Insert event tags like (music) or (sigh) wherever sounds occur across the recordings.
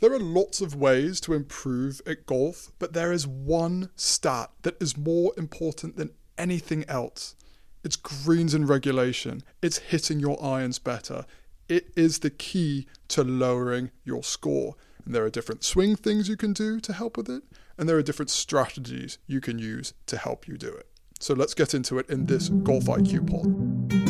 There are lots of ways to improve at golf, but there is one stat that is more important than anything else. It's greens and regulation. It's hitting your irons better. It is the key to lowering your score. And there are different swing things you can do to help with it, and there are different strategies you can use to help you do it. So let's get into it in this Golf IQ pod.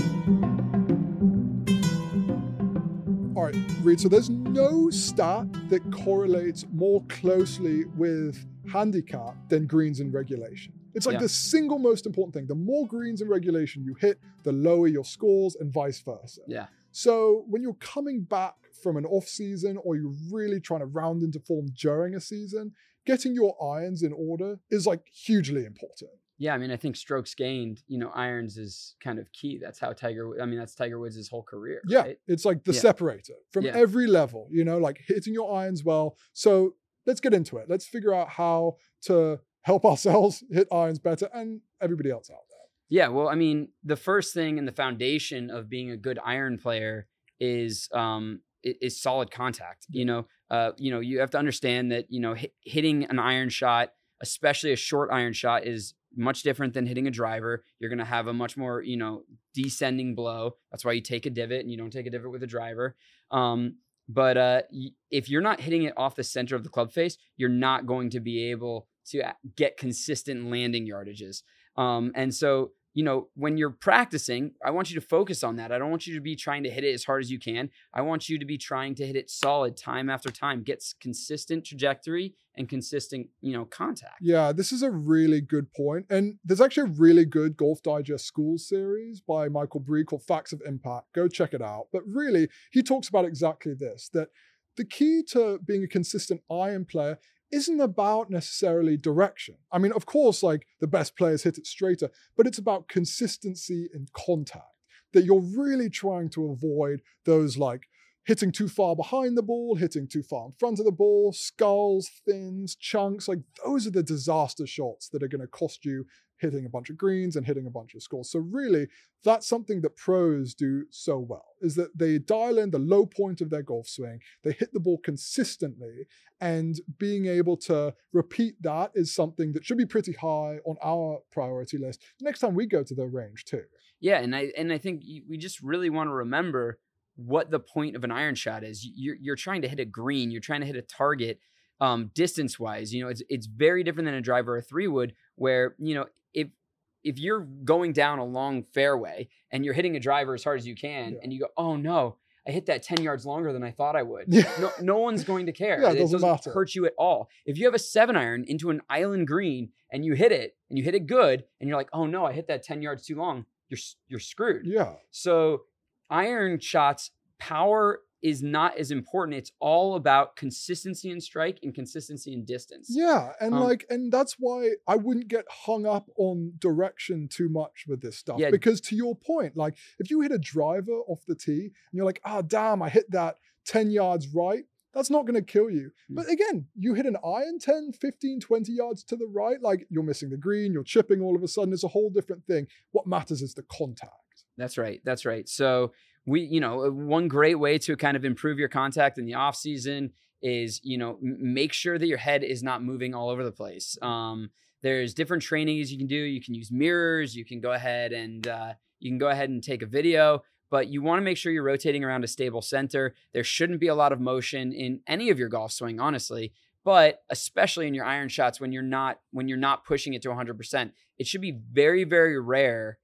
Reed, so there's no stat that correlates more closely with handicap than greens in regulation. It's like Yeah. the single most important thing. The more greens in regulation you hit, the lower your scores, and vice versa. Yeah. So when you're coming back from an off season or you're really trying to round into form during a season, getting your irons in order is like hugely important. Yeah, I mean, I think strokes gained, you know, irons is kind of key. That's how Tiger. I mean, that's Tiger Woods' whole career. Yeah, right? it's like the Yeah. separator from Yeah. every level, you know, like hitting your irons well. So let's get into it. Let's figure out how to help (laughs) ourselves hit irons better and everybody else out there. Yeah, well, I mean, the first thing and the foundation of being a good iron player is um is solid contact. You know, uh, you know, you have to understand that you know hit, hitting an iron shot, especially a short iron shot, is much different than hitting a driver. You're going to have a much more you know descending blow. That's why you take a divot and you don't take a divot with a driver. Um, but uh, y- if you're not hitting it off the center of the club face, you're not going to be able to get consistent landing yardages. Um, and so, you know, when you're practicing, I want you to focus on that. I don't want you to be trying to hit it as hard as you can. I want you to be trying to hit it solid time after time, get consistent trajectory and consistent, you know, contact. Yeah, this is a really good point. And there's actually a really good Golf Digest School series by Michael Breed called Facts of Impact. Go check it out. But really, he talks about exactly this that the key to being a consistent iron player isn't about necessarily direction. I mean, of course, like the best players hit it straighter, but it's about consistency and contact. That you're really trying to avoid those like hitting too far behind the ball, hitting too far in front of the ball, skulls, thins, chunks. Like those are the disaster shots that are going to cost you hitting a bunch of greens and hitting a bunch of scores. So really, that's something that pros do so well is that they dial in the low point of their golf swing, they hit the ball consistently, and being able to repeat that is something that should be pretty high on our priority list next time we go to the range too. Yeah, and I and I think we just really want to remember what the point of an iron shot is. You're you're trying to hit a green, you're trying to hit a target um, distance wise. You know, it's it's very different than a driver or a three wood, where you know if if you're going down a long fairway and you're hitting a driver as hard as you can, Yeah. and you go, oh no. I hit that 10 yards longer than I thought I would. Yeah. No, no one's going to (laughs) care. Yeah, it doesn't matter. hurt you at all. If you have a seven iron into an island green and you hit it and you hit it good and you're like, oh no, I hit that 10 yards too long, you're you're screwed. Yeah. So iron shots, power is not as important. It's all about consistency in strike and consistency in distance. Yeah, and Um, like, and that's why I wouldn't get hung up on direction too much with this stuff. Yeah. Because to your point, like, if you hit a driver off the tee and you're like, ah, damn, I hit that 10 yards right, that's not going to kill you. Mm. But again, you hit an iron 10, 15, 20 yards to the right, like, you're missing the green, you're chipping all of a sudden. It's a whole different thing. What matters is the contact. That's right. That's right. So we, you know, uh, one great way to kind of improve your contact in the off season is, you know, make sure that your head is not moving all over the place. Um, there's different trainings you can do. You can use mirrors. You can go ahead and uh, you can go ahead and take a video. But you want to make sure you're rotating around a stable center. There shouldn't be a lot of motion in any of your golf swing, honestly. But especially in your iron shots, when you're not when you're not pushing it to 100%, it should be very very rare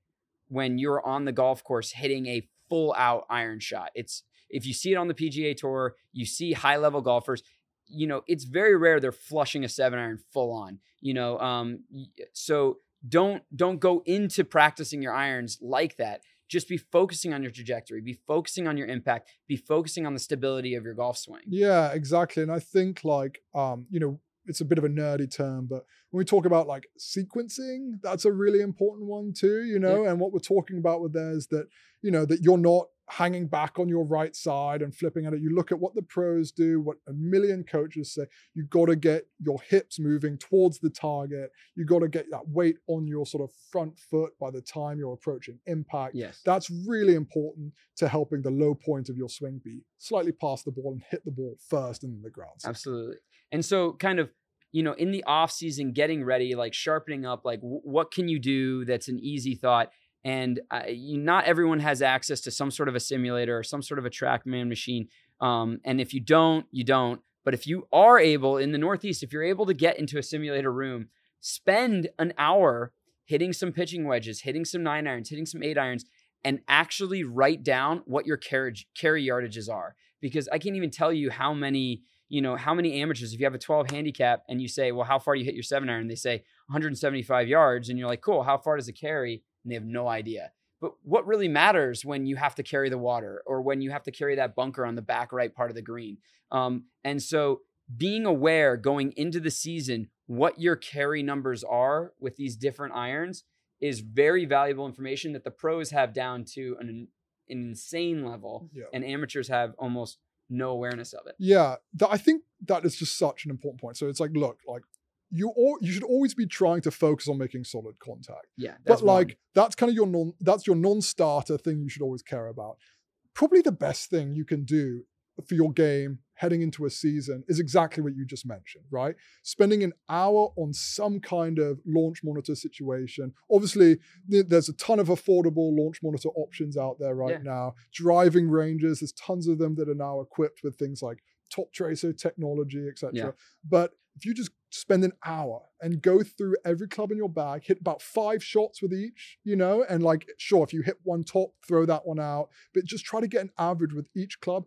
when you're on the golf course hitting a full out iron shot. It's if you see it on the PGA tour, you see high level golfers, you know, it's very rare they're flushing a 7 iron full on, you know, um so don't don't go into practicing your irons like that. Just be focusing on your trajectory, be focusing on your impact, be focusing on the stability of your golf swing. Yeah, exactly. And I think like um, you know, it's a bit of a nerdy term, but when we talk about like sequencing, that's a really important one too, you know. And what we're talking about with there is that, you know, that you're not hanging back on your right side and flipping at it. You look at what the pros do, what a million coaches say. You got to get your hips moving towards the target. You got to get that weight on your sort of front foot by the time you're approaching impact. Yes. That's really important to helping the low point of your swing be slightly past the ball and hit the ball first and the ground. Absolutely. And so, kind of, you know, in the off season, getting ready, like sharpening up, like w- what can you do that's an easy thought? And uh, you, not everyone has access to some sort of a simulator or some sort of a TrackMan machine. Um, and if you don't, you don't. But if you are able in the Northeast, if you're able to get into a simulator room, spend an hour hitting some pitching wedges, hitting some nine irons, hitting some eight irons, and actually write down what your carriage carry yardages are. Because I can't even tell you how many you know, how many amateurs, if you have a 12 handicap and you say, well, how far do you hit your seven iron? They say 175 yards. And you're like, cool, how far does it carry? And they have no idea. But what really matters when you have to carry the water or when you have to carry that bunker on the back right part of the green? Um, and so being aware going into the season what your carry numbers are with these different irons is very valuable information that the pros have down to an, an insane level Yeah. and amateurs have almost no awareness of it. Yeah, that, I think that is just such an important point. So it's like, look, like you all you should always be trying to focus on making solid contact. Yeah. but like that's kind of your non that's your non-starter thing you should always care about. Probably the best thing you can do for your game heading into a season is exactly what you just mentioned, right? Spending an hour on some kind of launch monitor situation. Obviously, th- there's a ton of affordable launch monitor options out there right Yeah. now. Driving ranges, there's tons of them that are now equipped with things like Toptracer technology, etc. Yeah. But if you just spend an hour and go through every club in your bag, hit about five shots with each, you know, and like, sure, if you hit one top, throw that one out, but just try to get an average with each club.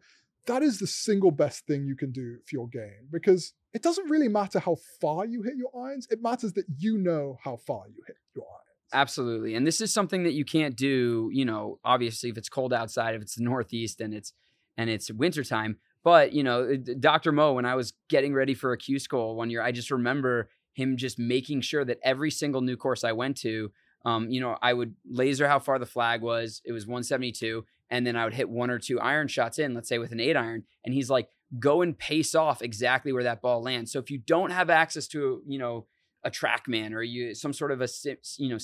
That is the single best thing you can do for your game because it doesn't really matter how far you hit your irons. It matters that you know how far you hit your irons. Absolutely. And this is something that you can't do, you know, obviously if it's cold outside, if it's the Northeast and it's and it's wintertime. But, you know, Dr. Mo, when I was getting ready for a Q school one year, I just remember him just making sure that every single new course I went to, um, you know, I would laser how far the flag was. It was 172. And then I would hit one or two iron shots in, let's say with an eight iron. And he's like, go and pace off exactly where that ball lands. So if you don't have access to, you know, a TrackMan or you some sort of a you know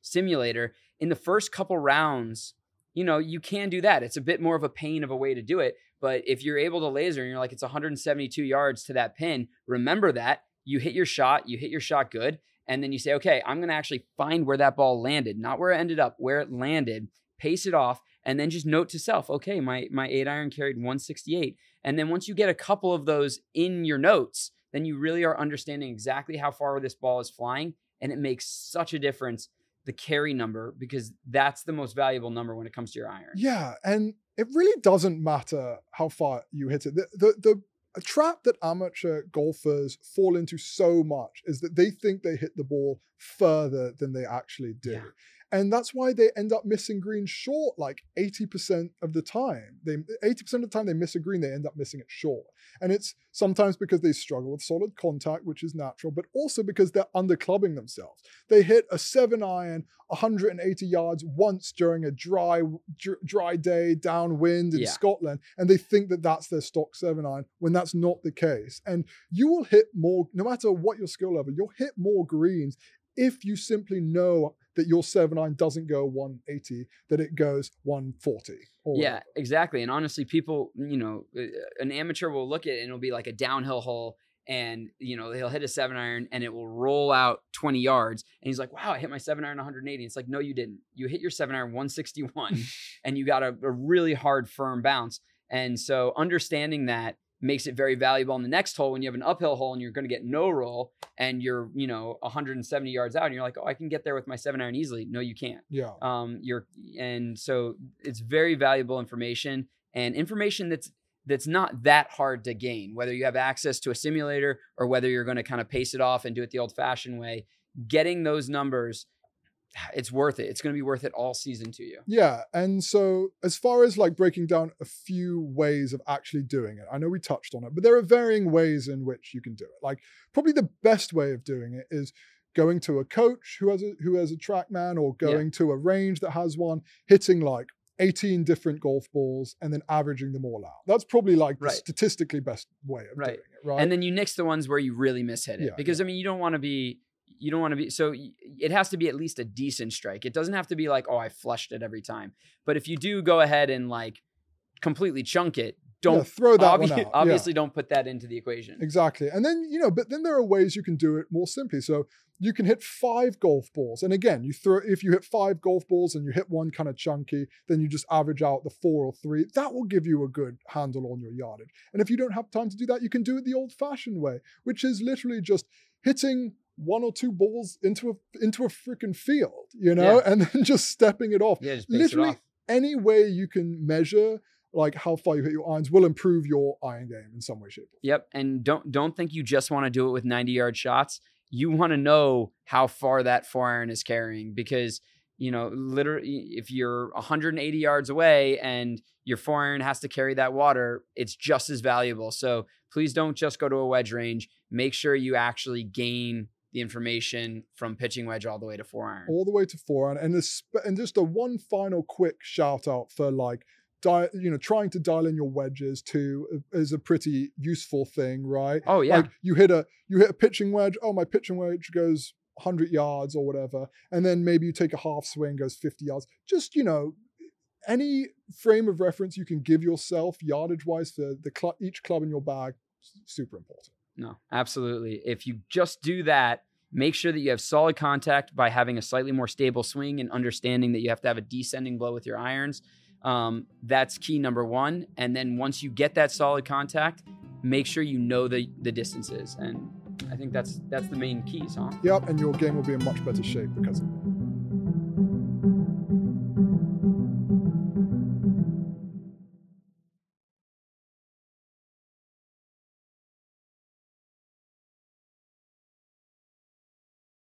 simulator in the first couple rounds you know you can do that it's a bit more of a pain of a way to do it but if you're able to laser and you're like it's 172 yards to that pin remember that you hit your shot you hit your shot good and then you say okay i'm going to actually find where that ball landed not where it ended up where it landed pace it off and then just note to self okay my my 8 iron carried 168 and then once you get a couple of those in your notes then you really are understanding exactly how far this ball is flying. And it makes such a difference, the carry number, because that's the most valuable number when it comes to your iron. Yeah, and it really doesn't matter how far you hit it. The, the, the trap that amateur golfers fall into so much is that they think they hit the ball further than they actually do. Yeah. And that's why they end up missing green short like 80% of the time. They 80% of the time they miss a green, they end up missing it short. And it's sometimes because they struggle with solid contact, which is natural, but also because they're underclubbing themselves. They hit a seven iron 180 yards once during a dry dr- dry day downwind in Yeah. Scotland, and they think that that's their stock seven iron when that's not the case. And you will hit more, no matter what your skill level, you'll hit more greens if you simply know that your seven iron doesn't go 180, that it goes 140. or Yeah, whatever. exactly. And honestly, people, you know, uh, an amateur will look at it and it'll be like a downhill hole. And, you know, he'll hit a seven iron and it will roll out 20 yards. And he's like, wow, I hit my seven iron 180. It's like, no, you didn't. You hit your seven iron 161 (laughs) and you got a, a really hard, firm bounce. And so understanding that makes it very valuable on the next hole when you have an uphill hole and you're going to get no roll and you're, you know, 170 yards out and you're like, oh, I can get there with my seven iron easily. No, you can't Yeah. um you're and so it's very valuable information and information that's that's not that hard to gain whether you have access to a simulator or whether you're going to kind of pace it off and do it the old fashioned way getting those numbers it's worth it it's going to be worth it all season to you Yeah. And so, as far as like breaking down a few ways of actually doing it, I know we touched on it, but there are varying ways in which you can do it. Like, probably the best way of doing it is going to a coach who has a who has a TrackMan or Yeah. going to a range that has one hitting like 18 different golf balls and then averaging them all out. That's probably like the statistically best way of Right. doing it, right? and then you nix the ones where you really miss hit it Yeah, because I mean you don't want to be you don't want to be so it has to be at least a decent strike. It doesn't have to be like oh I flushed it every time. But if you do go ahead and like completely chunk it, don't throw that obvi- one out. (laughs) Yeah. obviously don't put that into the equation. Exactly. And then, you know, but then there are ways you can do it more simply. So you can hit five golf balls. And again, you throw if you hit five golf balls and you hit one kind of chunky, then you just average out the four or three. That will give you a good handle on your yardage. And if you don't have time to do that, you can do it the old-fashioned way, which is literally just hitting one or two balls into a into a freaking field, you know, and (laughs) then just stepping it off. Yeah, Literally it off. any way you can measure like how far you hit your irons will improve your iron game in some way, shape, Yep, and don't don't think you just want to do it with 90 yard shots. You want to know how far that four iron is carrying because you know literally if you're 180 yards away and your four iron has to carry that water, it's just as valuable. So please don't just go to a wedge range. Make sure you actually gain the information from pitching wedge all the way to four iron. all the way to four iron. And this, and just a one final quick shout out for like, di- you know, trying to dial in your wedges too uh, is a pretty useful thing, right? Oh yeah, Like you hit a you hit a pitching wedge. Oh, my pitching wedge goes 100 yards or whatever, and then maybe you take a half swing, goes 50 yards. Just you know, any frame of reference you can give yourself yardage wise for the cl- each club in your bag, super important. No, absolutely. If you just do that, make sure that you have solid contact by having a slightly more stable swing and understanding that you have to have a descending blow with your irons. Um, that's key number one. And then once you get that solid contact, make sure you know the the distances. And I think that's that's the main keys, huh? Yep, and your game will be in much better shape because of it.